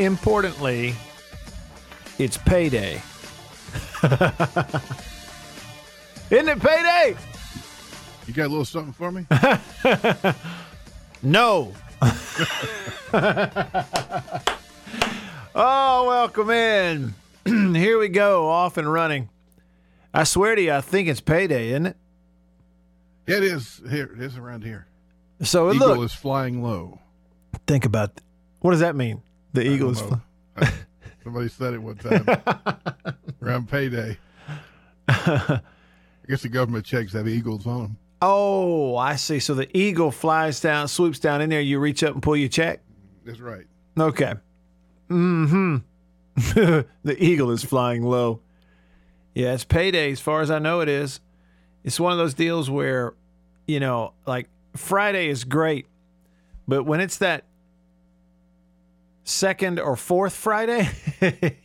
importantly, it's payday. Isn't it payday? You got a little something for me? No. oh, welcome in. Here we go, off and running. I swear to you, I think it's payday, isn't it? It is. Here, it is around here. So Eagle look, is flying low. think about th- what does that mean? The eagle is. know. Fl- Somebody said it one time around payday. I guess the government checks have eagles on them. oh, I see. So the eagle flies down, swoops down in there. You reach up and pull your check. That's right. Okay. Mm-hmm. the eagle is flying low. Yeah, it's payday as far as I know it is. It's one of those deals where, you know, like Friday is great, but when it's that second or fourth Friday,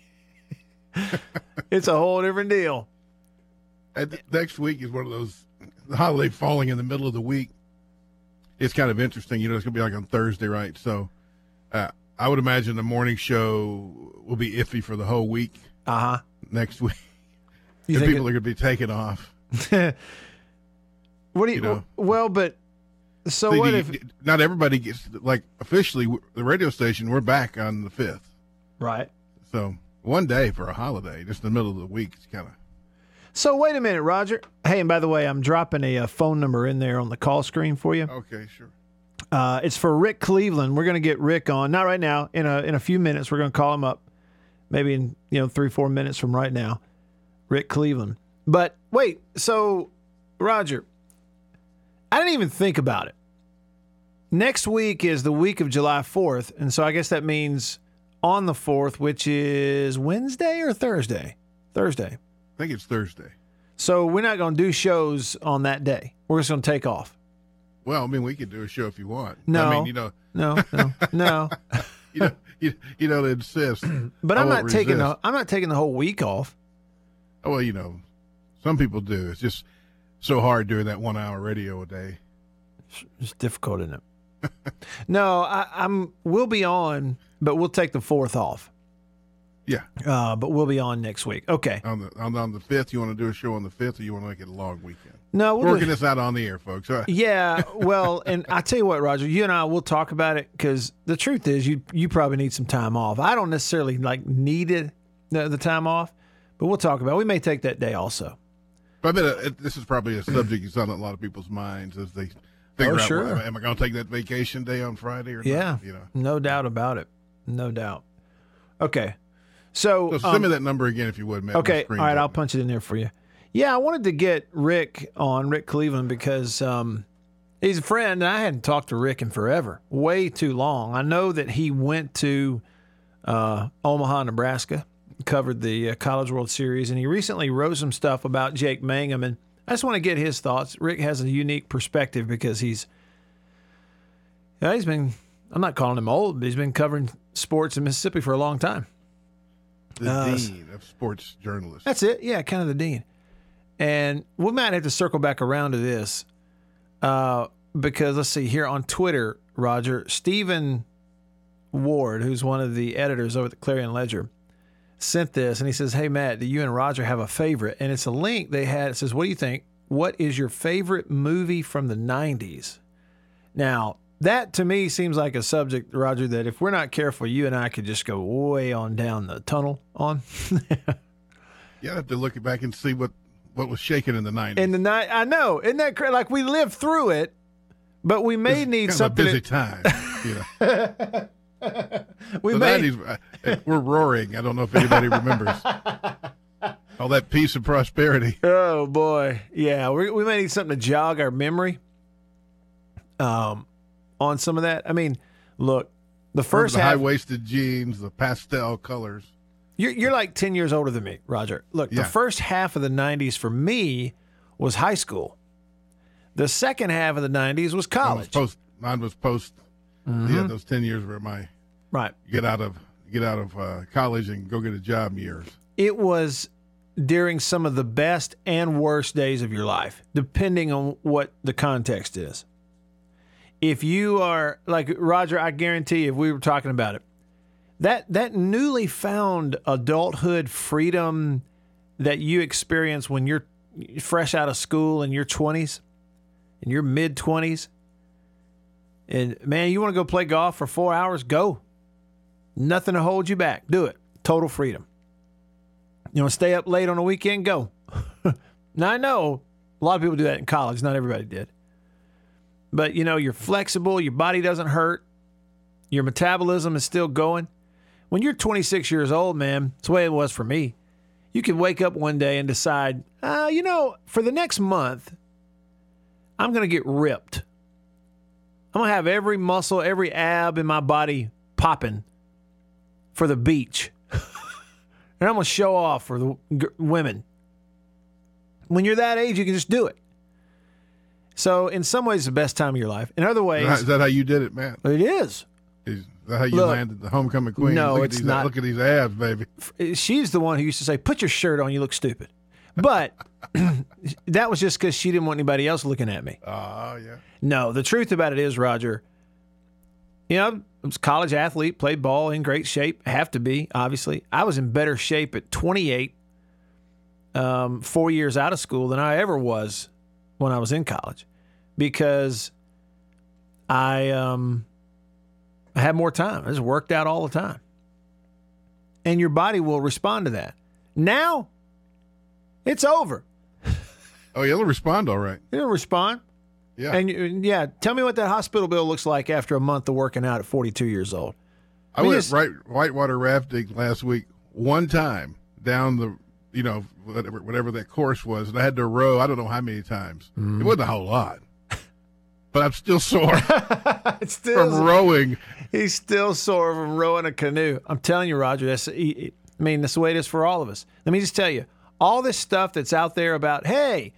it's a whole different deal. Th- next week is one of those the holiday falling in the middle of the week. It's kind of interesting. You know, it's going to be like on Thursday, right? So uh, I would imagine the morning show will be iffy for the whole week Uh huh. next week. You people are going to be taking off. what do you? you know. well, but so what if? not everybody gets like officially the radio station? We're back on the fifth, Right. so one day for a holiday, just in the middle of the week, it's kind of So wait a minute, Roger. Hey, and by the way, I'm dropping a, uh phone number in there on the call screen for you. okay. Sure. Uh, it's for Rick Cleveland. We're going to get Rick on. Not right now. In a in a few minutes, we're going to call him up. Maybe in you know three four minutes from right now, Rick Cleveland. But wait, so Roger, I didn't even think about it. Next week is the week of July fourth, and so I guess that means on the fourth, which is Wednesday or Thursday. Thursday. I think it's Thursday. So we're not going to do shows on that day. We're just going to take off. Well, I mean, we could do a show if you want. No. I mean, you know, No, no, no. you know, you, you don't insist. But I'm not taking resist. the I'm not taking the whole week off. Oh, well, you know, some people do. It's just so hard doing that one hour radio a day. It's difficult, isn't it? no, I, I'm. We'll be on, but we'll take the fourth off. Yeah. Uh, but we'll be on next week. Okay. On the on, on the fifth, you want to do a show on the fifth, or you want to make it a long weekend? No, We're we'll working do, this out on the air, folks. Right. yeah. Well, and I tell you what, Roger, you and I will talk about it because the truth is, you you probably need some time off. I don't necessarily like need it the, the time off, but we'll talk about. it. We may take that day also. But I bet uh, this is probably a subject that's on a lot of people's minds as they figure Oh, out, sure. am I going to take that vacation day on Friday or Yeah. not? You know. No doubt about it. No doubt. Okay. So, So um, send me that number again if you would, Matt. Okay, all screen's I'll punch it in there for you. Yeah, I wanted to get Rick on Rick Cleveland because um, he's a friend, and I hadn't talked to Rick in forever, way too long. I know that he went to uh, Omaha, Nebraska, covered the uh, College World Series, and he recently wrote some stuff about Jake Mangum, and I just want to get his thoughts. Rick has a unique perspective because he's yeah, he's been. I'm not calling him old, but he's been covering sports in Mississippi for a long time. The uh, dean of sports journalists. That's it. Yeah, kind of the dean. And we might have to circle back around to this uh, because let's see here on Twitter, Roger Stephen Ward, who's one of the editors over at the Clarion Ledger, sent this and he says, "Hey Matt, do you and Roger have a favorite?" And it's a link they had. It says, "What do you think? What is your favorite movie from the '90s?" Now, that to me seems like a subject, Roger, that if we're not careful, you and I could just go way on down the tunnel on. You have to look back and see what what was shaking in the nineties. In the night, I know, isn't that cra- like we lived through it, but we may need of a something. busy time. Yeah. we the may, nineties, we're roaring. I don't know if anybody remembers all that peace and prosperity. Oh boy, yeah, we we may need something to jog our memory. Um, on some of that. I mean, look, the first the half. high waisted jeans, the pastel colors. You're, you're like 10 years older than me, Roger. Look, Yeah. the first half of the 90s for me was high school. The second half of the 90s was Mine was college. post. Mine was post. Mm-hmm. Yeah, those ten years were my right. get out of get out of uh, college and go get a job years. It was during some of the best and worst days of your life, depending on what the context is. If you are like Roger, I guarantee if we were talking about it, that that newly found adulthood freedom that you experience when you're fresh out of school in your 20s, in your mid 20s, and man, you want to go play golf for four hours? Go. Nothing to hold you back. Do it. Total freedom. You want to stay up late on a weekend? Go. now, I know a lot of people do that in college. Not everybody did. But, you know, you're flexible. Your body doesn't hurt. Your metabolism is still going. When you're 26 years old, man, it's the way it was for me. You can wake up one day and decide, uh, you know, for the next month, I'm going to get ripped. I'm to have every muscle, every ab in my body popping for the beach. and I'm to show off for the g- women. When you're that age, you can just do it. So, in some ways, the best time of your life. In other ways, is that how you did it, man? it is. Is that how you Look, landed the homecoming queen? no, look at it's these, not. Look at these abs, baby. She's the one who used to say, "Put your shirt on, you look stupid." But that was just because she didn't want anybody else looking at me. Oh yeah. No, the truth about it is, Roger. You know, I was a college athlete, played ball in great shape. Have to be, obviously. I was in better shape at 28, um, four years out of school, than I ever was when I was in college, because I um, I had more time. I just worked out all the time, and your body will respond to that. Now, it's over. Oh, yeah, they'll respond all right. It'll respond. Yeah. And yeah, tell me what that hospital bill looks like after a month of working out at 42 years old. I mean, went it's- right whitewater rafting last week one time down the you know whatever, whatever that course was, and I had to row. I don't know how many times. Mm-hmm. It wasn't a whole lot, but I'm still sore It's from rowing. he's still sore from rowing a canoe. I'm telling you, Roger. That's I mean, that's the way it is for all of us. Let me just tell you, all this stuff that's out there about, hey,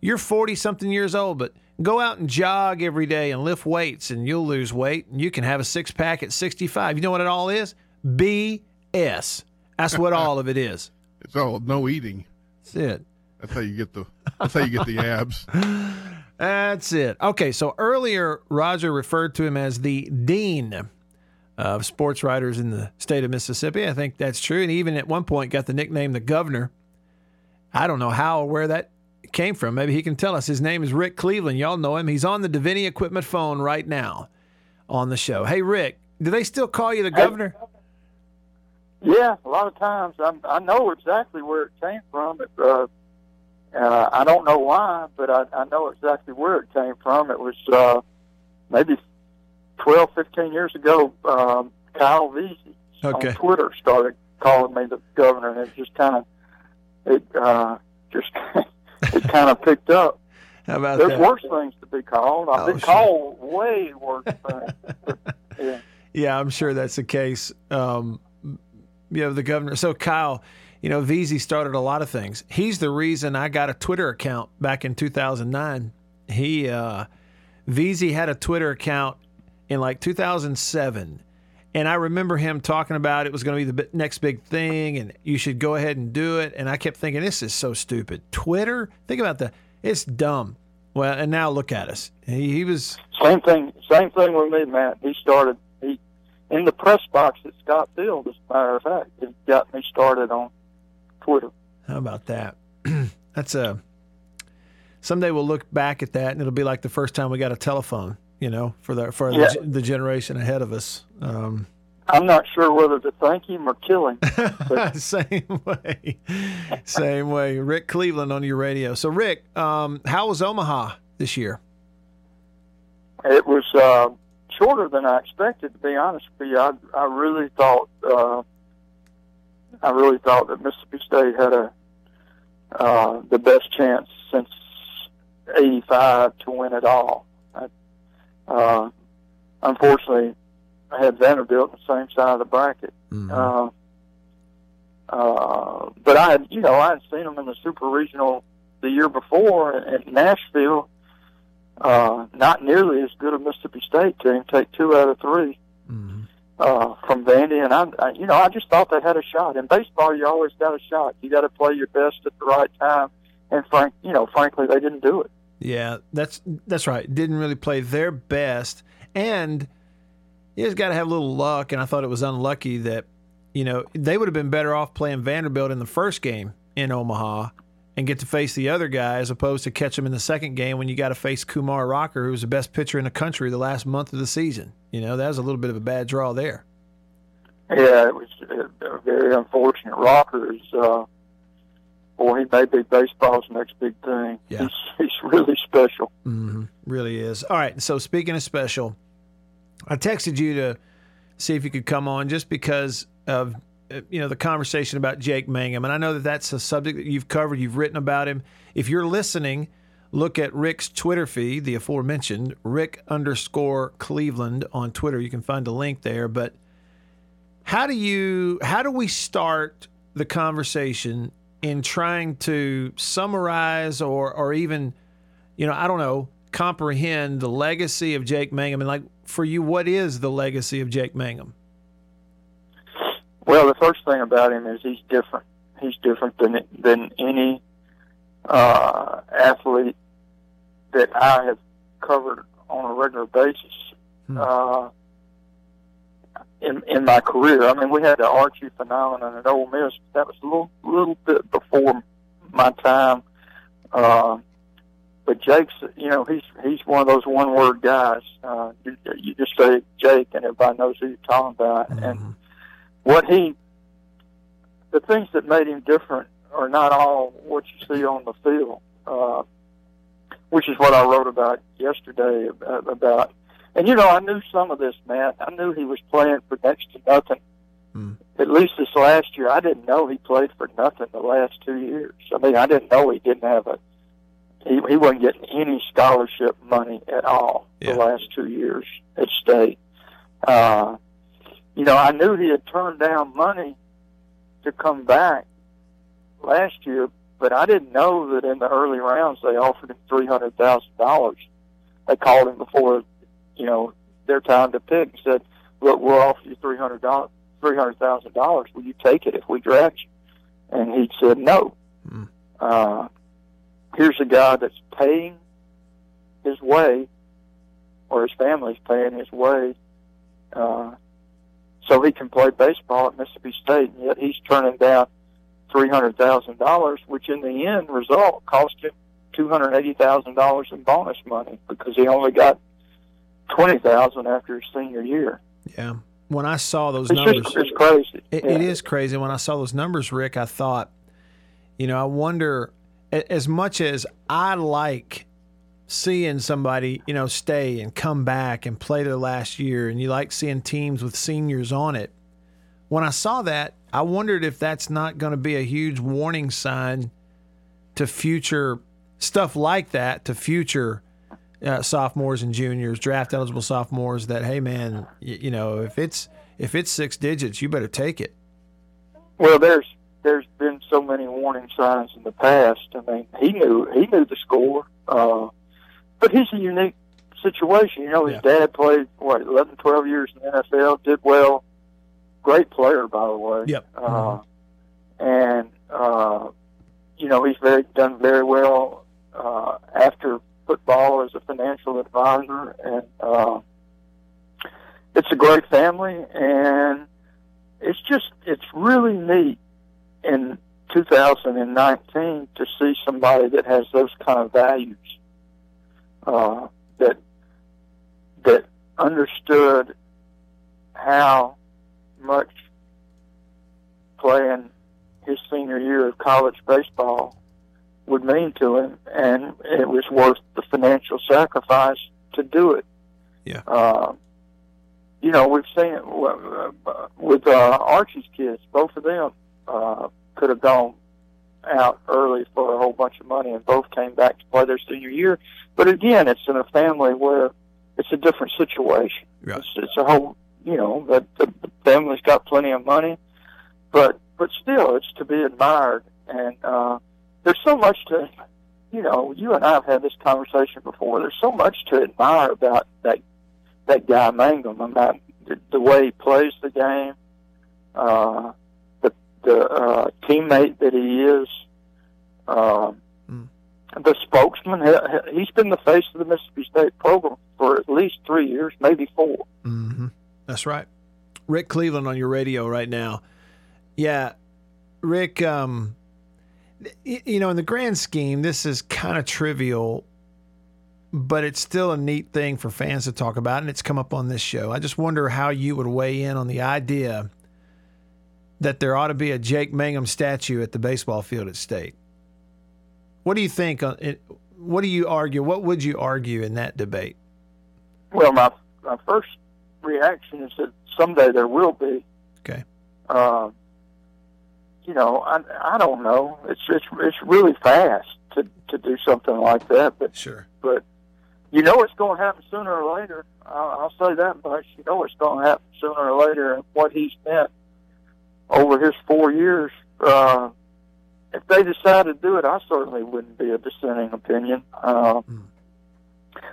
you're 40 something years old, but go out and jog every day and lift weights, and you'll lose weight, and you can have a six pack at 65. You know what it all is? BS. That's what all of it is. It's all no eating. That's it. That's how you get the. That's how you get the abs. That's it. Okay, so earlier Roger referred to him as the dean of sports writers in the state of Mississippi. I think that's true, and even at one point got the nickname the governor. I don't know how or where that came from. Maybe he can tell us. His name is Rick Cleveland. Y'all know him. He's on the Deviney Equipment phone right now on the show. Hey, Rick, do they still call you the governor? Yeah, a lot of times I, I know exactly where it came from. It, uh, uh, I don't know why, but I, I know exactly where it came from. It was uh, maybe 12, 15 years ago. Um, Kyle Veazey Okay. on Twitter started calling me the governor, and it just kind of it uh, just it kind of picked up. How about There's that? worse things to be called. I've Oh, been sure. called way worse things. Yeah. Yeah, I'm sure that's the case. Um, you know, the governor. So Kyle, you know, Veazey started a lot of things. He's the reason I got a Twitter account back in 2009. He, uh, Veazey had a Twitter account in like 2007. And I remember him talking about it was going to be the next big thing and you should go ahead and do it. And I kept thinking, this is so stupid. Twitter? Think about that. It's dumb. Well, and now look at us. He, he was Same thing. Same thing with me, Matt. He started he in the press box at Scott Field. As a matter of fact, he got me started on Twitter. How about that? That's a. Someday we'll look back at that and it'll be like the first time we got a telephone. You know, for the for Yeah. the, the generation ahead of us. Um, I'm not sure whether to thank him or kill him. same way, same way. Rick Cleveland on your radio. So, Rick, um, how was Omaha this year? It was uh, shorter than I expected, to be honest with you. I, I really thought uh, I really thought that Mississippi State had a uh, the best chance since '85 to win it all. Uh, unfortunately, I had Vanderbilt on the same side of the bracket. Uh, uh, but I had, you know, I had seen them in the Super Regional the year before at Nashville. Uh, not nearly as good a Mississippi State team. Take two out of 3 uh, from Vandy, and I, I, you know, I just thought they had a shot. In baseball, you always got a shot. You got to play your best at the right time. And frank, you know, frankly, they didn't do it. Yeah, that's that's right. Didn't really play their best, and you just got to have a little luck. And I thought it was unlucky that you know they would have been better off playing Vanderbilt in the first game in Omaha and get to face the other guy as opposed to catch them in the second game when you got to face Kumar Rocker, who was the best pitcher in the country the last month of the season. You know that was a little bit of a bad draw there. Yeah, it was uh, very unfortunate. Rocker is, uh, boy, he may be baseball's next big thing. Yeah. He's, he's really special. hmm Really is. All right. So speaking of special, I texted you to see if you could come on just because of uh, you know the conversation about Jake Mangum, and I know that that's a subject that you've covered. You've written about him. If you're listening, look at Rick's Twitter feed, the aforementioned Rick underscore Cleveland on Twitter. You can find a link there. But how do you how do we start the conversation in trying to summarize or or even you know I don't know comprehend the legacy of Jake Mangum and like for you what is the legacy of Jake Mangum? Well, the first thing about him is he's different. He's different than than any uh, athlete that I have covered on a regular basis uh, in in my career. I mean, we had the Archie phenomenon at Ole Miss. That was a little little bit before my time. Uh, but Jake's, you know, he's he's one of those one word guys. Uh, you, you just say Jake, and everybody knows who you're talking about. And what he, the things that made him different are not all what you see on the field, uh, which is what I wrote about yesterday about, about. And you know, I knew some of this, Matt. I knew he was playing for next to nothing. At least this last year, I didn't know he played for nothing the last two years. I mean, I didn't know he didn't have a. He he wasn't getting any scholarship money at all the last two years at state. Uh, you know, I knew he had turned down money to come back last year, but I didn't know that in the early rounds they offered him three hundred thousand dollars. They called him before, you know, their time to pick and said, "Look, we'll offer you three hundred dollars, three hundred thousand dollars. Will you take it if we draft you?" And he said, "No." Uh, here's a guy that's paying his way, or his family's paying his way, uh, so he can play baseball at Mississippi State, and yet he's turning down three hundred thousand dollars, which in the end result cost him two hundred eighty thousand dollars in bonus money because he only got twenty thousand after his senior year. Yeah. When I saw those It's numbers, just it's crazy. It, Yeah. it is crazy. When I saw those numbers, Rick, I thought, you know, I wonder as much as I like seeing somebody, you know, stay and come back and play their last year, and you like seeing teams with seniors on it. When I saw that, I wondered if that's not going to be a huge warning sign to future stuff like that, to future uh, sophomores and juniors, draft eligible sophomores. That hey, man, y- you know, if it's if it's six digits, you better take it. Well, there's there's been so many warning signs in the past. I mean, he knew he knew the score, uh, but he's a unique situation. You know, his dad played what 11, 12 years in the NFL, did well, great player by the way. Yep. Uh, and uh, you know, he's very done very well uh, after football as a financial advisor, and uh, it's a great family and it's just it's really neat in 2019 to see somebody that has those kind of values uh, that that understood how much playing his senior year of college baseball would mean to him, and it was worth the financial sacrifice to do it. Yeah. Uh, you know, we've seen it uh, with uh, Archie's kids. Both of them uh, could have gone out early for a whole bunch of money, and both came back to play their senior year. But again, it's in a family where it's a different situation. Yeah. It's, it's a whole, you know, the, the, the family's got plenty of money, but but still, it's to be admired. And uh, there's so much to, you know, you and I have had this conversation before. There's so much to admire about that that guy Mangum, about the, the way he plays the game, uh, the the uh, teammate that he is, uh, the spokesman. He- He's been the face of the Mississippi State program for at least three years, maybe four. Mm-hmm. That's right. Rick Cleveland on your radio right now. Yeah, Rick. Um, y- you know, in the grand scheme, this is kind of trivial, but it's still a neat thing for fans to talk about, and it's come up on this show. I just wonder how you would weigh in on the idea that there ought to be a Jake Mangum statue at the baseball field at State. What do you think? What do you argue? What would you argue in that debate? Well, my my first reaction is that someday there will be. Okay. Um, you know, I I don't know. It's it's it's really fast to to do something like that, but Sure. but you know it's going to happen sooner or later. I'll, I'll say that much. You know it's going to happen sooner or later, and what he spent over his four years. Uh, if they decide to do it, I certainly wouldn't be a dissenting opinion. Uh,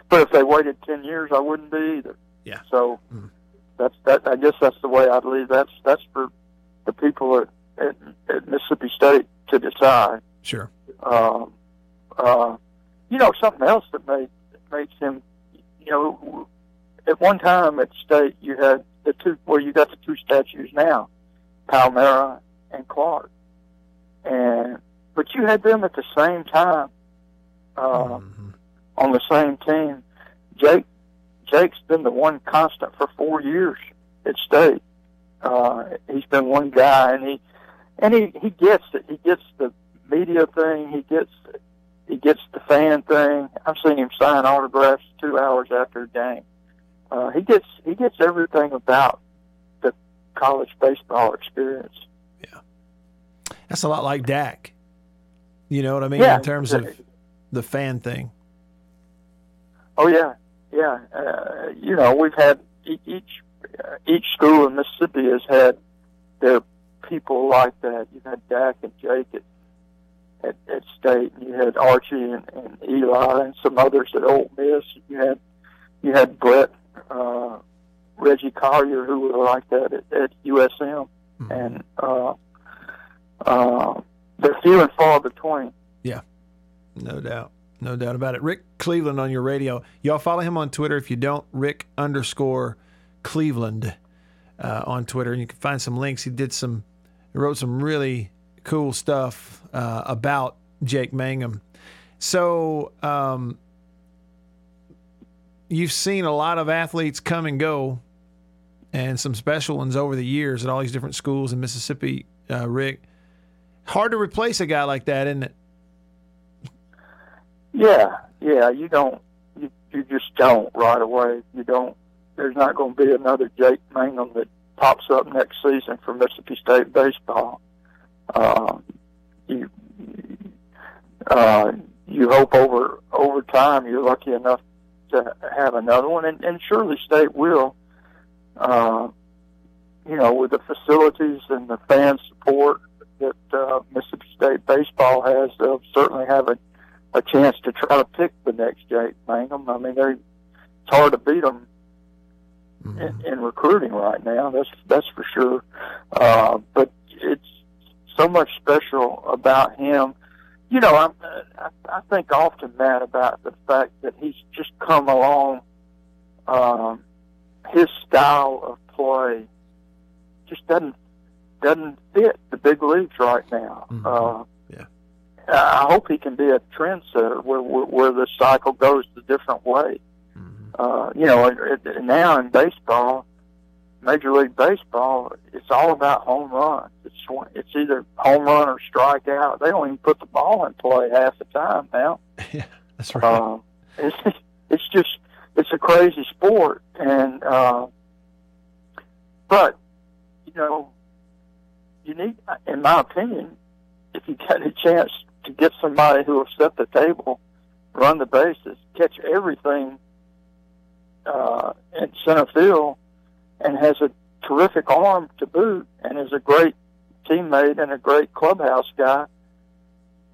But if they waited ten years, I wouldn't be either. Yeah. So that's that. I guess that's the way I'd leave. That's that's for the people at, at, at Mississippi State to decide. Sure. Um, uh, you know, something else that made that makes him, you know, at one time at State you had the two, well, you got the two statues now, Palmeiro and Clark, and but you had them at the same time, uh, on the same team. Jake, Jake's been the one constant for four years at State. Uh, he's been one guy, and he and he he gets it. He gets the media thing. He gets he gets the fan thing. I've seen him sign autographs two hours after a game. Uh, he gets he gets everything about the college baseball experience. Yeah, that's a lot like Dak. You know what I mean Yeah. in terms of the fan thing. Oh yeah, yeah. Uh, you know, we've had each uh, each school in Mississippi has had their people like that. You've had Dak and Jake at at, at State, and you had Archie and, and Eli and some others at Ole Miss. You had you had Brett, uh, Reggie Collier, who were like that at, at USM, and uh, uh, they're few and far between. Yeah. No doubt. No doubt about it. Rick Cleveland on your radio. Y'all follow him on Twitter. If you don't, Rick underscore Cleveland uh, on Twitter. And you can find some links. He did some, he wrote some really cool stuff uh, about Jake Mangum. So, um, you've seen a lot of athletes come and go and some special ones over the years at all these different schools in Mississippi, uh, Rick. Hard to replace a guy like that, isn't it? Yeah, yeah. You don't. You you just don't right away. You don't. There's not going to be another Jake Mangum that pops up next season for Mississippi State baseball. Uh, you uh, you hope over over time you're lucky enough to have another one, and, and surely State will. Uh, you know, with the facilities and the fan support that uh, Mississippi State baseball has, they'll certainly have a a chance to try to pick the next Jake Mangum. I mean, they it's hard to beat them in, in recruiting right now. That's that's for sure. Uh, but it's so much special about him. You know, I'm, I I think often that about the fact that he's just come along. Um, his style of play just doesn't doesn't fit the big leagues right now. Uh, I hope he can be a trendsetter where, where where the cycle goes a different way. Uh, you know, now in baseball, Major League Baseball, it's all about home runs. It's it's either home run or strikeout. They don't even put the ball in play half the time now. yeah, that's right. Uh, it's it's just it's a crazy sport, and uh, but you know, you need, in my opinion, if you get a chance to get somebody who will set the table, run the bases, catch everything uh, in center field, and has a terrific arm to boot, and is a great teammate and a great clubhouse guy.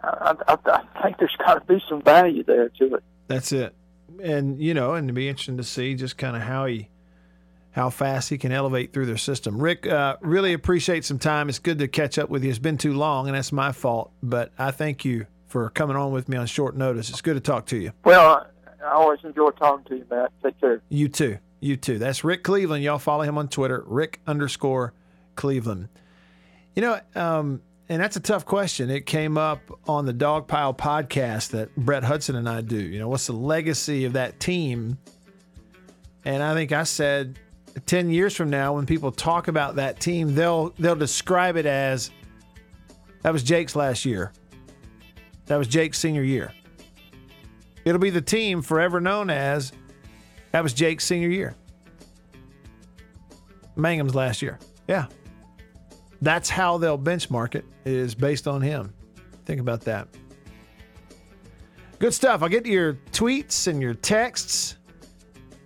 I, I, I think there's got to be some value there to it. That's it, and you know, and it'd be interesting to see just kind of how he, how fast he can elevate through their system. Rick, uh, really appreciate some time. It's good to catch up with you. It's been too long, and that's my fault. But I thank you for coming on with me on short notice. It's good to talk to you. Well, I always enjoy talking to you, Matt. Take care. You too. You too. That's Rick Cleveland. Y'all follow him on Twitter, Rick underscore Cleveland. You know, um, and that's a tough question. It came up on the Dog Pile podcast that Brett Hudson and I do. You know, what's the legacy of that team? And I think I said 10 years from now, when people talk about that team, they'll they'll describe it as that was Jake's last year. That was Jake's senior year. It'll be the team forever known as that was Jake's senior year. Mangum's last year. Yeah. That's how they'll benchmark it, is based on him. Think about that. Good stuff. I'll get your tweets and your texts.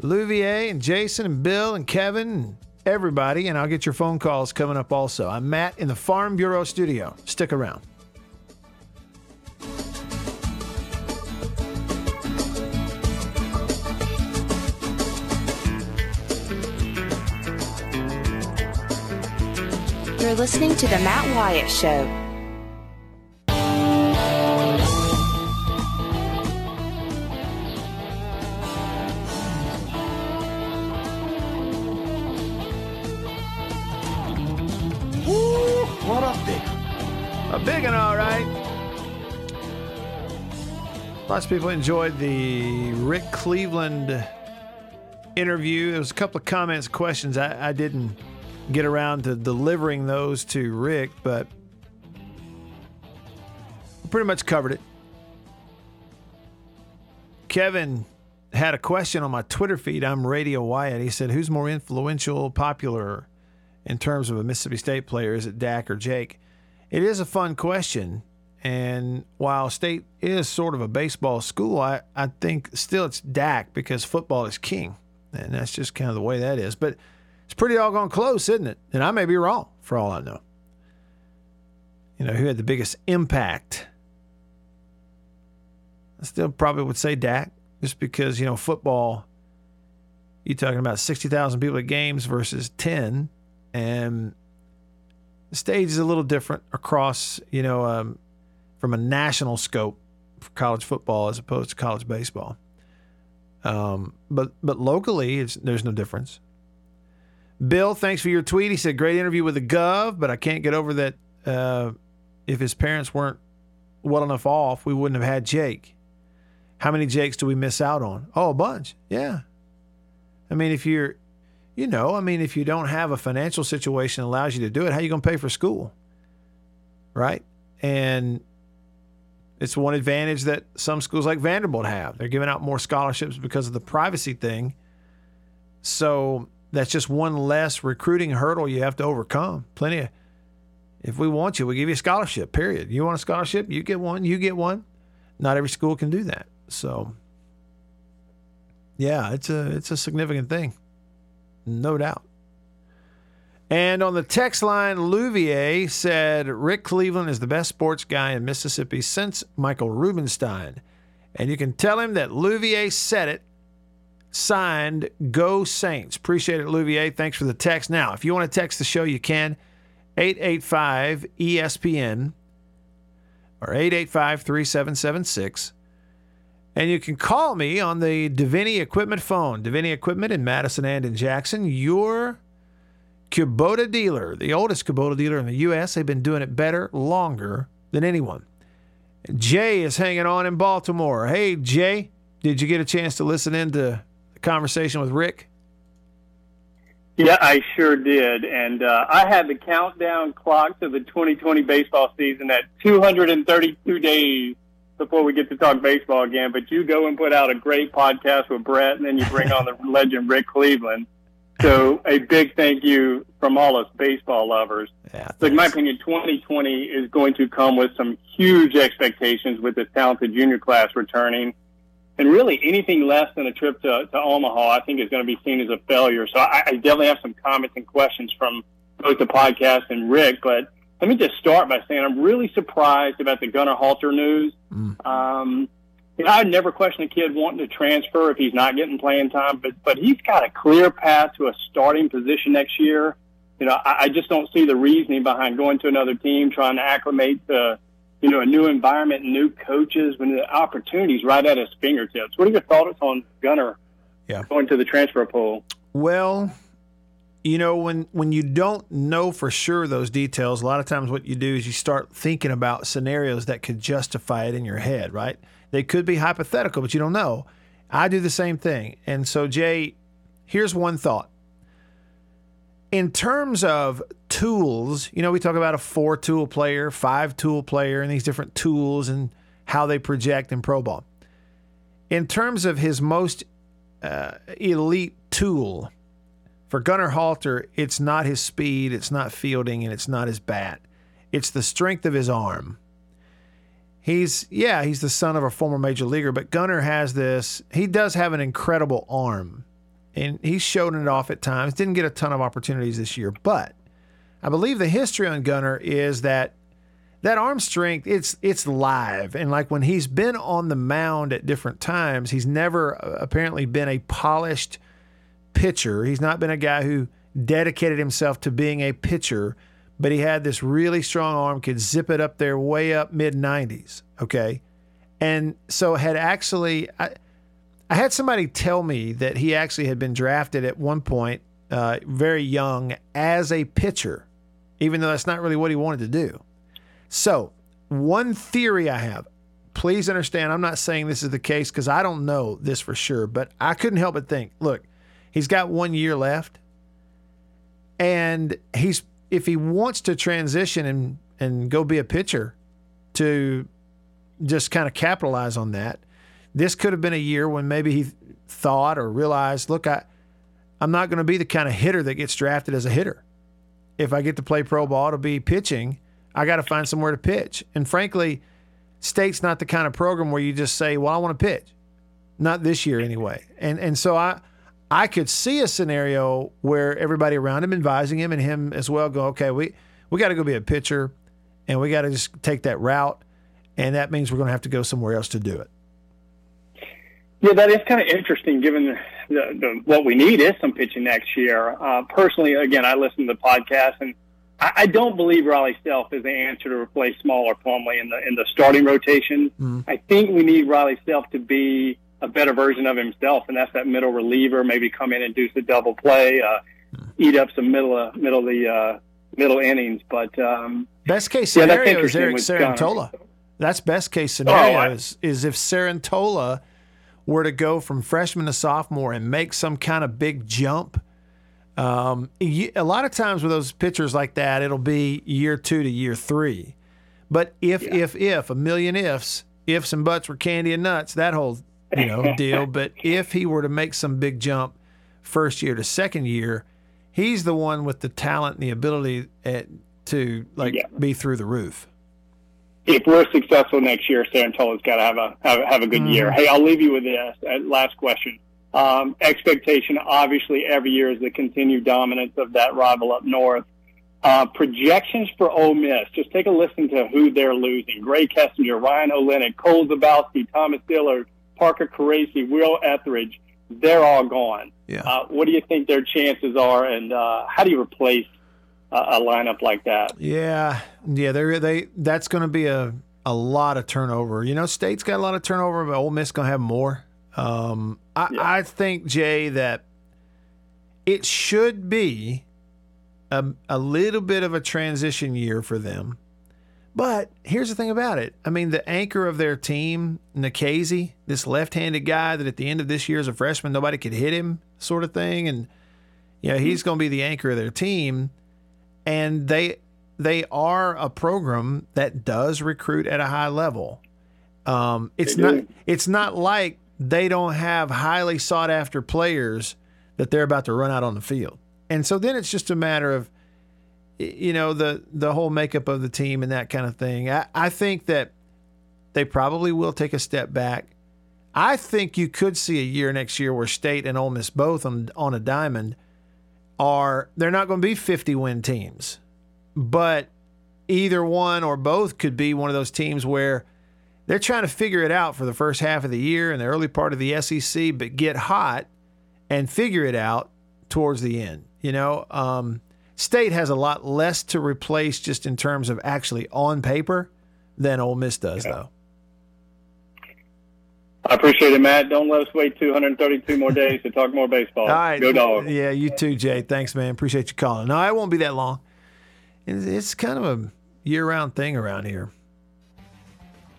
Louvier and Jason and Bill and Kevin and everybody, and I'll get your phone calls coming up also. I'm Matt in the Farm Bureau studio. Stick around. You're listening to The Matt Wyatt Show. Woo, what a big A big one, all right. Lots of people enjoyed the Rick Cleveland interview. There was a couple of comments, questions. I, I didn't get around to delivering those to Rick, but pretty much covered it. Kevin had a question on my Twitter feed. I'm Radio Wyatt. He said, Who's more influential, popular in terms of a Mississippi State player? Is it Dak or Jake? It is a fun question. And while State is sort of a baseball school, I, I think still it's Dak because football is king. And that's just kind of the way that is. But it's pretty doggone close, isn't it? And I may be wrong for all I know. You know, who had the biggest impact? I still probably would say Dak, just because, you know, football, you're talking about 60,000 people at games versus 10. And the stage is a little different across, you know, um, from a national scope for college football as opposed to college baseball. Um, but but locally, there's no difference. Bill, thanks for your tweet. He said, great interview with the Gov, but I can't get over that uh, if his parents weren't well enough off, we wouldn't have had Jake. How many Jakes do we miss out on? Oh, a bunch. Yeah. I mean, if you're, you know, I mean, if you don't have a financial situation that allows you to do it, how are you going to pay for school? Right? And it's one advantage that some schools like Vanderbilt have. They're giving out more scholarships because of the privacy thing. So that's just one less recruiting hurdle you have to overcome. Plenty of, if we want you, we give you a scholarship, period. You want a scholarship, you get one, you get one. Not every school can do that. So, yeah, it's a it's a significant thing, no doubt. And on the text line, Louvier said Rick Cleveland is the best sports guy in Mississippi since Michael Rubenstein. And you can tell him that Louvier said it. Signed, Go Saints. Appreciate it, Louvier. Thanks for the text. Now, if you want to text the show, you can. 885 ESPN or 885 3776. And you can call me on the Deviney Equipment phone. Deviney Equipment in Madison and in Jackson. Your Kubota dealer, the oldest Kubota dealer in the U.S. They've been doing it better, longer than anyone. Jay is hanging on in Baltimore. Hey, Jay, did you get a chance to listen in to conversation with Rick? Yeah, I sure did. And uh, I had the countdown clock to the 2020 baseball season at 232 days before we get to talk baseball again. But you go and put out a great podcast with Brett, and then you bring on the legend Rick Cleveland. So a big thank you from all us baseball lovers. Yeah, so in my opinion, 2020 is going to come with some huge expectations with this talented junior class returning. And really anything less than a trip to, to Omaha, I think is going to be seen as a failure. So I, I definitely have some comments and questions from both the podcast and Rick, but let me just start by saying I'm really surprised about the Gunnar Halter news. Mm. Um, you know, I'd never question a kid wanting to transfer if he's not getting playing time, but but he's got a clear path to a starting position next year. You know, I, I just don't see the reasoning behind going to another team, trying to acclimate to, you know, a new environment, new coaches, when the opportunity's right at his fingertips. What are your thoughts on Gunnar yeah. going to the transfer pool? Well, you know, when when you don't know for sure those details, a lot of times what you do is you start thinking about scenarios that could justify it in your head, right? They could be hypothetical, but you don't know. I do the same thing. And so, Jay, here's one thought. In terms of tools, you know, we talk about a four tool player, five tool player, and these different tools and how they project in Pro Ball. In terms of his most uh, elite tool, for Gunnar Halter, it's not his speed, it's not fielding, and it's not his bat. It's the strength of his arm. He's, yeah, he's the son of a former major leaguer, but Gunnar has this, he does have an incredible arm. And he's shown it off at times. Didn't get a ton of opportunities this year, but I believe the history on Gunnar is that that arm strength it's it's live. And like when he's been on the mound at different times he's never uh, apparently been a polished pitcher. He's not been a guy who dedicated himself to being a pitcher but he had this really strong arm could zip it up there way up mid 90s okay? And so had actually I, I had somebody tell me that he actually had been drafted at one point uh, very young as a pitcher even though that's not really what he wanted to do so, one theory I have, please understand, I'm not saying this is the case because I don't know this for sure, but I couldn't help but think look, he's got one year left. And he's, if he wants to transition and, and go be a pitcher to just kind of capitalize on that, this could have been a year when maybe he thought or realized, look, I, I'm not going to be the kind of hitter that gets drafted as a hitter. If I get to play pro ball to be pitching, I got to find somewhere to pitch. And frankly, state's not the kind of program where you just say, "Well, I want to pitch." Not this year anyway. And and so I I could see a scenario where everybody around him advising him and him as well go, "Okay, we we got to go be a pitcher and we got to just take that route." And that means we're going to have to go somewhere else to do it. Yeah, that is kind of interesting given the, the, the, what we need is some pitching next year. Uh, personally, again, I listen to the podcast and I, I don't believe Riley Self is the answer to replace Small or Plumlee in the in the starting rotation. Mm-hmm. I think we need Riley Self to be a better version of himself, and that's that middle reliever. Maybe come in and do some double play, uh, eat up some middle uh, middle of the uh, middle innings. But um, best case yeah, scenario is Eric Cerantola. That's best case scenario Oh, I- is, is if Cerantola were to go from freshman to sophomore and make some kind of big jump. Um, a lot of times with those pitchers like that, it'll be year two to year three. But if, if, if, a million ifs, ifs and buts were candy and nuts, that whole you know deal. But if he were to make some big jump first year to second year, he's the one with the talent and the ability at, to like Yeah. be through the roof. If we're successful next year, Cerantola's got to have a have, have a good year. Hey, I'll leave you with this uh, last question. Um, expectation, obviously, every year is the continued dominance of that rival up north. Uh, projections for Ole Miss. Just take a listen to who they're losing. Grae Kessinger, Ryan Olenek, Cole Zabowski, Thomas Dillard, Parker Caracci, Will Ethridge. They're all gone. Yeah. Uh, what do you think their chances are, and uh, how do you replace a, a lineup like that? Yeah, yeah, they they that's going to be a a lot of turnover. You know, State's got a lot of turnover, but Ole Miss going to have more. Um, I, I think Jay that it should be a, a little bit of a transition year for them, But here's the thing about it. I mean, the anchor of their team, Nikhazy, this left-handed guy that at the end of this year as a freshman, nobody could hit him, sort of thing, and yeah, he's going to be the anchor of their team, and they they are a program that does recruit at a high level. Um, it's They not do. it's not like they don't have highly sought after players that they're about to run out on the field, and so then it's just a matter of you know the the whole makeup of the team and that kind of thing. I, I think that they probably will take a step back. I think you could see a year next year where State and Ole Miss both on on a diamond are they're not going to be 50 win teams, but either one or both could be one of those teams where they're trying to figure it out for the first half of the year and the early part of the SEC, but get hot and figure it out towards the end. You know, um, State has a lot less to replace just in terms of actually on paper than Ole Miss does, though. I appreciate it, Matt. Don't let us wait 232 more days to talk more baseball. All right. Go dog. Yeah, you too, Jay. Thanks, man. Appreciate you calling. No, it won't be that long. It's, it's kind of a year round thing around here.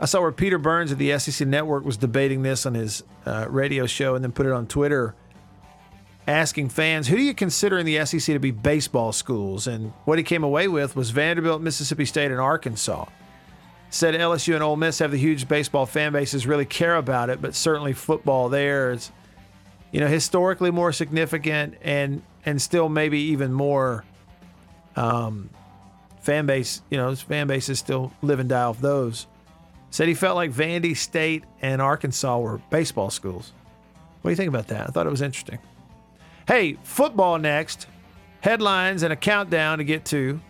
I saw where Peter Burns of the SEC Network was debating this on his uh, radio show and then put it on Twitter, asking fans, who do you consider in the SEC to be baseball schools? And what he came away with was Vanderbilt, Mississippi State, and Arkansas. Said LSU and Ole Miss have the huge baseball fan bases, really care about it, but certainly football there is you know, historically more significant and and still maybe even more um, fan base. You know, his fan base is still live and die off those. Said he felt like Vandy State and Arkansas were baseball schools. What do you think about that? I thought it was interesting. Hey, football next. Headlines and a countdown to get to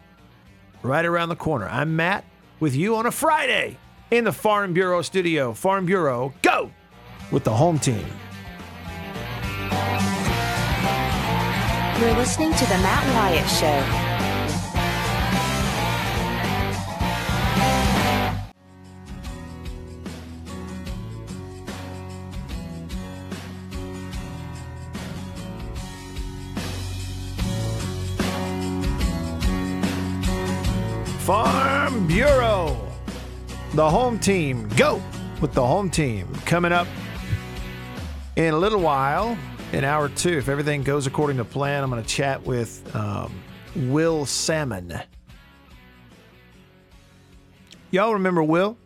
right around the corner. I'm Matt with you on a Friday in the Farm Bureau studio. Farm Bureau, go with the home team. You're listening to The Matt Wyatt Show. Bureau. The home team. Go with the home team. Coming up in a little while, in hour two, if everything goes according to plan, I'm going to chat with um, Will Sammon. Y'all remember Will?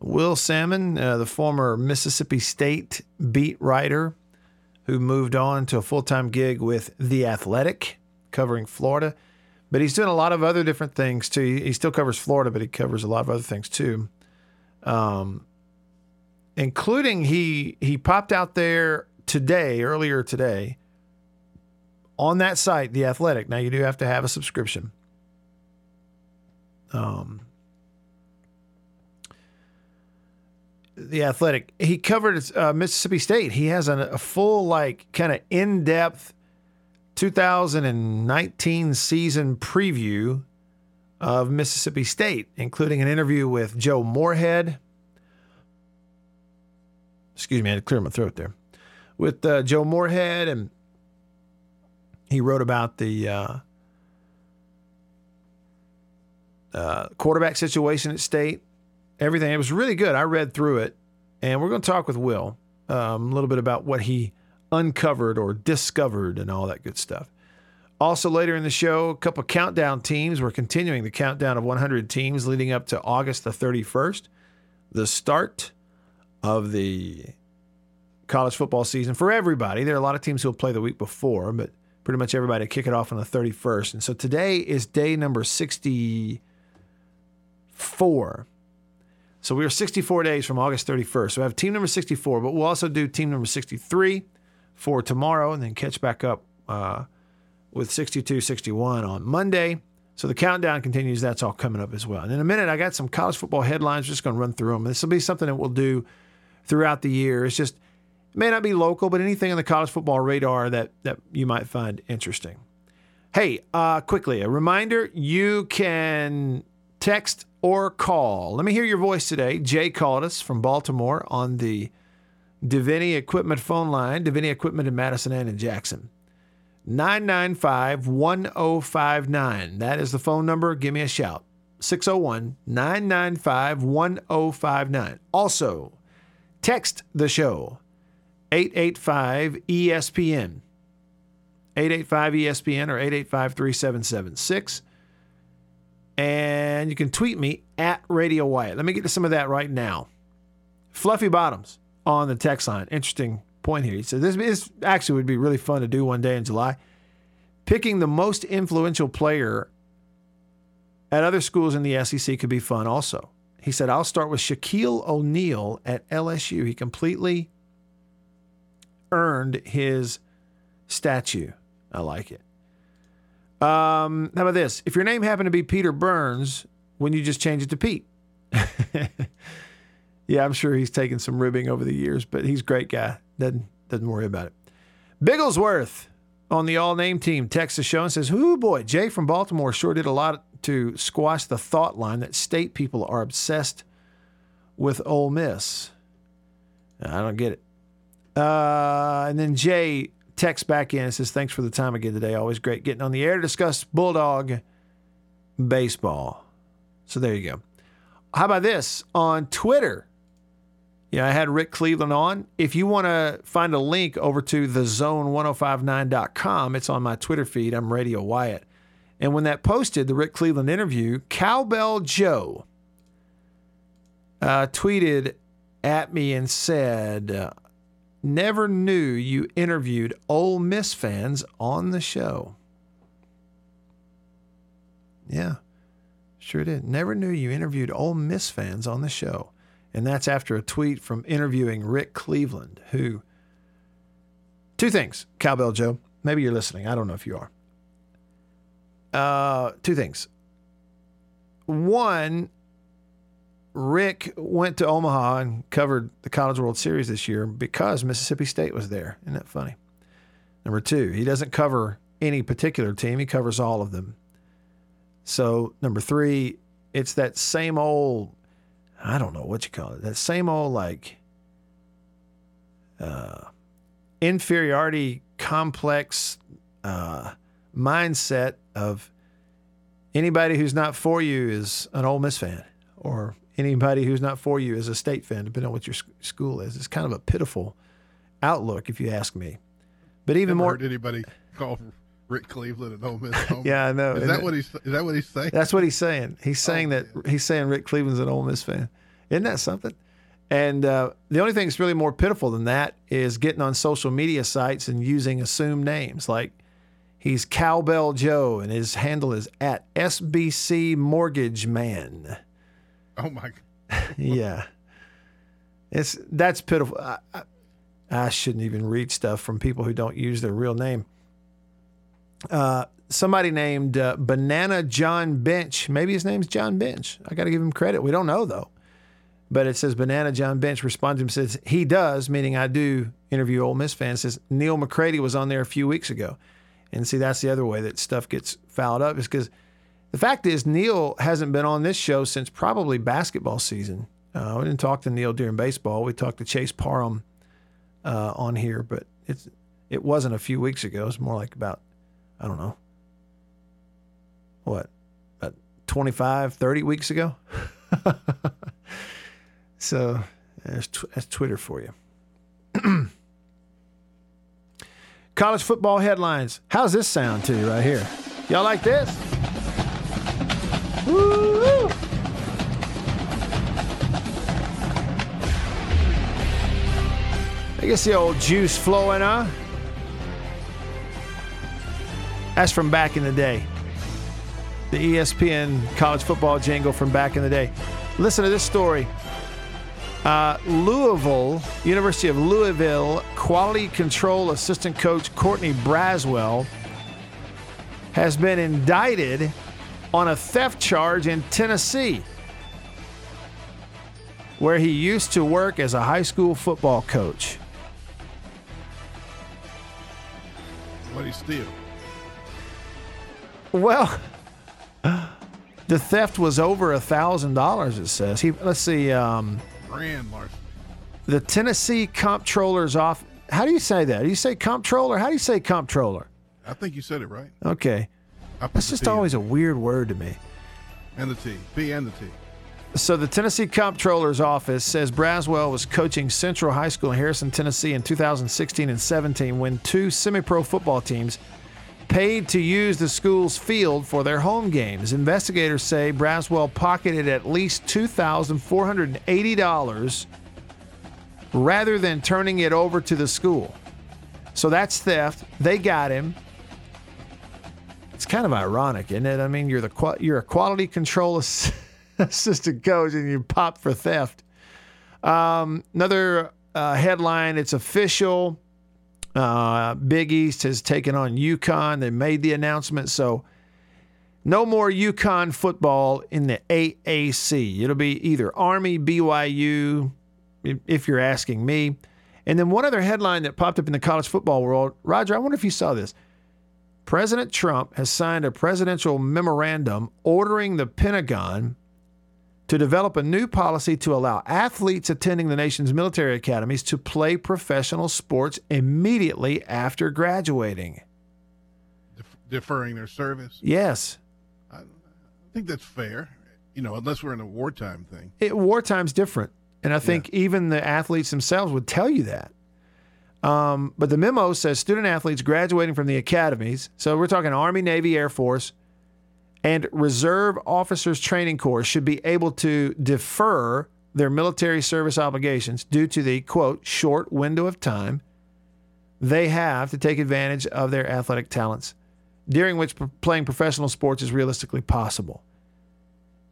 Will Sammon, uh, the former Mississippi State beat writer who moved on to a full time gig with The Athletic, covering Florida. But he's doing a lot of other different things too. He still covers Florida, but he covers a lot of other things too. Um, including he he popped out there today, earlier today, on that site, The Athletic. Now you do have to have a subscription. Um, the Athletic. He covered uh, Mississippi State. He has a, a full, like, kind of in depth 2019 season preview of Mississippi State, including an interview with Joe Moorhead. Excuse me, I had to clear my throat there. With uh, Joe Moorhead, and he wrote about the uh, uh, quarterback situation at State, everything. It was really good. I read through it, and we're going to talk with Will um, a little bit about what he uncovered or discovered and all that good stuff. Also, later in the show, a couple countdown teams. We're continuing the countdown of 100 teams leading up to August the 31st, the start of the college football season for everybody. There are a lot of teams who will play the week before, but pretty much everybody kick it off on the 31st. And so today is day number 64. So we are 64 days from August 31st. So we have team number 64, but we'll also do team number 63 for tomorrow and then catch back up uh, with 62, 61 on Monday. So the countdown continues. That's all coming up as well. And in a minute, I got some college football headlines. Just going to run through them. This will be something that we'll do throughout the year. It's just, it may not be local, but anything on the college football radar that, that you might find interesting. Hey, uh, quickly, a reminder you can text or call. Let me hear your voice today. Jay called us from Baltimore on the Deviney Equipment phone line, Deviney Equipment in Madison and in Jackson. 995 1059. That is the phone number. Give me a shout. 601 995 1059. Also, text the show 885 ESPN. 885 ESPN or 885 3776. And you can tweet me at Radio Wyatt. Let me get to some of that right now. Fluffy Bottoms on the text line. Interesting point here. He said this is actually would be really fun to do one day in July. Picking the most influential player at other schools in the SEC could be fun also. He said, I'll start with Shaquille O'Neal at LSU. He completely earned his statue. I like it. Um, how about this? If your name happened to be Peter Burns, wouldn't you just change it to Pete? yeah, I'm sure he's taken some ribbing over the years, but he's a great guy. Doesn't doesn't worry about it. Bigglesworth on the all name team texts the show and says, "Whoo boy, Jay from Baltimore sure did a lot to squash the thought line that state people are obsessed with Ole Miss." I don't get it. Uh, and then Jay texts back in and says, Thanks for the time again today. Always great getting on the air to discuss Bulldog baseball. So there you go. How about this? On Twitter, yeah, I had Rick Cleveland on. If you want to find a link over to thezone1059.com, it's on my Twitter feed. I'm Radio Wyatt. And when that posted, the Rick Cleveland interview, Cowbell Joe uh, tweeted at me and said, uh, Never knew you interviewed Ole Miss fans on the show. Yeah, sure did. Never knew you interviewed Ole Miss fans on the show. And that's after a tweet from interviewing Rick Cleveland, who. Two things, Cowbell Joe. Maybe you're listening. I don't know if you are. Uh, two things. One, Rick went to Omaha and covered the College World Series this year because Mississippi State was there. Isn't that funny? Number two, he doesn't cover any particular team, he covers all of them. So, number three, it's that same old, I don't know what you call it, that same old like uh, inferiority complex uh, mindset of anybody who's not for you is an Ole Miss fan or anybody who's not for you is a state fan, depending on what your school is. It's kind of a pitiful outlook, if you ask me. But even Never more, heard anybody call Rick Cleveland an Ole Miss homer. yeah, I know. Is And that it- what he's? Is that what he's saying? That's what he's saying. He's Oh, saying that he's saying Rick Cleveland's an Ole Miss fan. Isn't that something? And uh, the only thing that's really more pitiful than that is getting on social media sites and using assumed names. Like he's Cowbell Joe, and his handle is at SBC Mortgage Man. Oh my! yeah, it's that's pitiful. I, I, I shouldn't even read stuff from people who don't use their real name. Uh, somebody named uh, Banana John Bench. Maybe his name's John Bench. I got to give him credit. We don't know though. But it says Banana John Bench responds to him says he does, meaning I do interview Ole Miss fans. Says Neal McCready was on there a few weeks ago, and see that's the other way that stuff gets fouled up is because the fact is Neal hasn't been on this show since probably basketball season. Uh, we didn't talk to Neal during baseball. We talked to Chase Parham uh, on here, but it's it wasn't a few weeks ago. It was more like about I don't know what about 25, 30 weeks ago. so that's, that's Twitter for you. College football headlines. How's this sound to you right here? Y'all like this? Woo! I guess the old juice flowing, huh? That's from back in the day. The ESPN college football jingle from back in the day. Listen to this story. Uh, Louisville, University of Louisville, quality control assistant coach Courtney Braswell has been indicted on a theft charge in Tennessee, where he used to work as a high school football coach. What he steal? Well, the theft was over a thousand dollars. It says he. Let's see. Um, Grand larceny. the Tennessee Comptroller's off. How do you say that? Do you say comptroller? How do you say comptroller? I think you said it right. Okay, that's just always a weird word to me. And the T. P and the T. So the Tennessee Comptroller's office says Braswell was coaching Central High School in Harrison, Tennessee in 2016 and 17 when two semi-pro football teams paid to use the school's field for their home games. Investigators say Braswell pocketed at least $2,480 rather than turning it over to the school. So that's theft. They got him. It's kind of ironic, isn't it? I mean, you're the you're a quality control assistant coach and you pop for theft. Um, another uh, headline: It's official. Uh, Big East has taken on UConn. They made the announcement, so no more UConn football in the AAC. It'll be either Army, BYU, if you're asking me. And then one other headline that popped up in the college football world, Roger. I wonder if you saw this. President Trump has signed a presidential memorandum ordering the Pentagon to develop a new policy to allow athletes attending the nation's military academies to play professional sports immediately after graduating. Def- deferring their service? Yes. I, I, think that's fair, you know, unless we're in a wartime thing. It, wartime's different. And I think yeah. even the athletes themselves would tell you that. Um, but the memo says student athletes graduating from the academies, so we're talking Army, Navy, Air Force, and Reserve Officers Training Corps should be able to defer their military service obligations due to the quote short window of time they have to take advantage of their athletic talents, during which playing professional sports is realistically possible.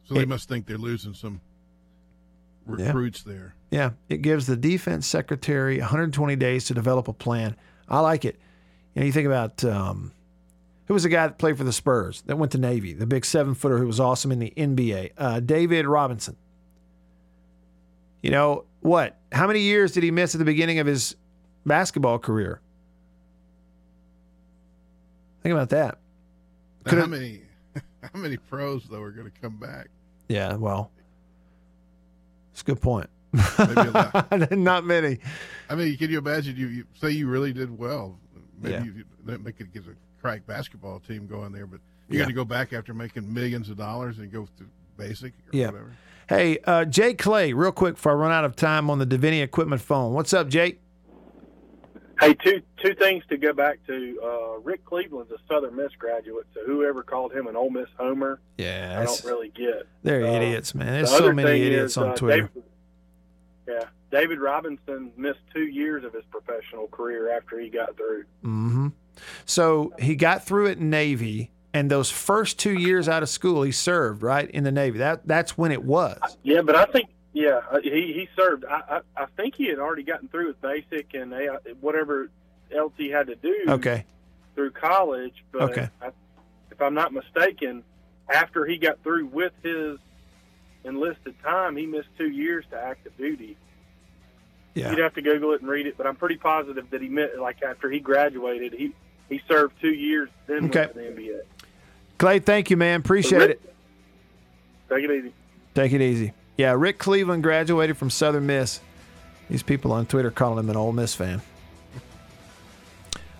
So they it, must think they're losing some recruits yeah. there. Yeah, it gives the defense secretary 120 days to develop a plan. I like it. You know, you think about um, who was the guy that played for the Spurs that went to Navy, the big seven footer who was awesome in the NBA, uh, David Robinson. You know what? How many years did he miss at the beginning of his basketball career? Think about that. How many? How many pros though are going to come back? Yeah, well, it's a good point. Not many. I mean, can you imagine? You, you say you really did well. Maybe yeah. you, they could get a crack basketball team going there, but you're yeah. going to go back after making millions of dollars and go to basic yeah. Whatever. Hey, uh, Jake Clay, real quick before I run out of time on the Deviney Equipment phone. What's up, Jake? Hey, two two things to go back to. Uh, Rick Cleveland's a Southern Miss graduate, so whoever called him an Ole Miss homer, yeah, I don't really get. They're uh, idiots, man. There's the so many idiots is, on uh, Twitter. David, yeah, David Robinson missed two years of his professional career after he got through. Mm-hmm. So he got through at Navy, and those first two years out of school, he served right in the Navy. That that's when it was. Yeah, but I think yeah, uh, he he served. I I, I think he had already gotten through with basic and they, whatever else he had to do. Okay. Through college, but okay. I, if I'm not mistaken, after he got through with his enlisted time, he missed two years to active duty. Yeah. You'd have to Google it and read it, but I'm pretty positive that he meant like after he graduated, he he served two years, then okay. the NBA. Clay, thank you, man. Appreciate Rick, it. Take it easy. Take it easy. Yeah, Rick Cleveland graduated from Southern Miss. These people on Twitter calling him an Ole Miss fan.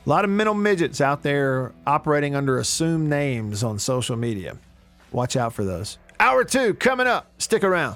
A lot of mental midgets out there operating under assumed names on social media. Watch out for those. Hour two coming up. Stick around.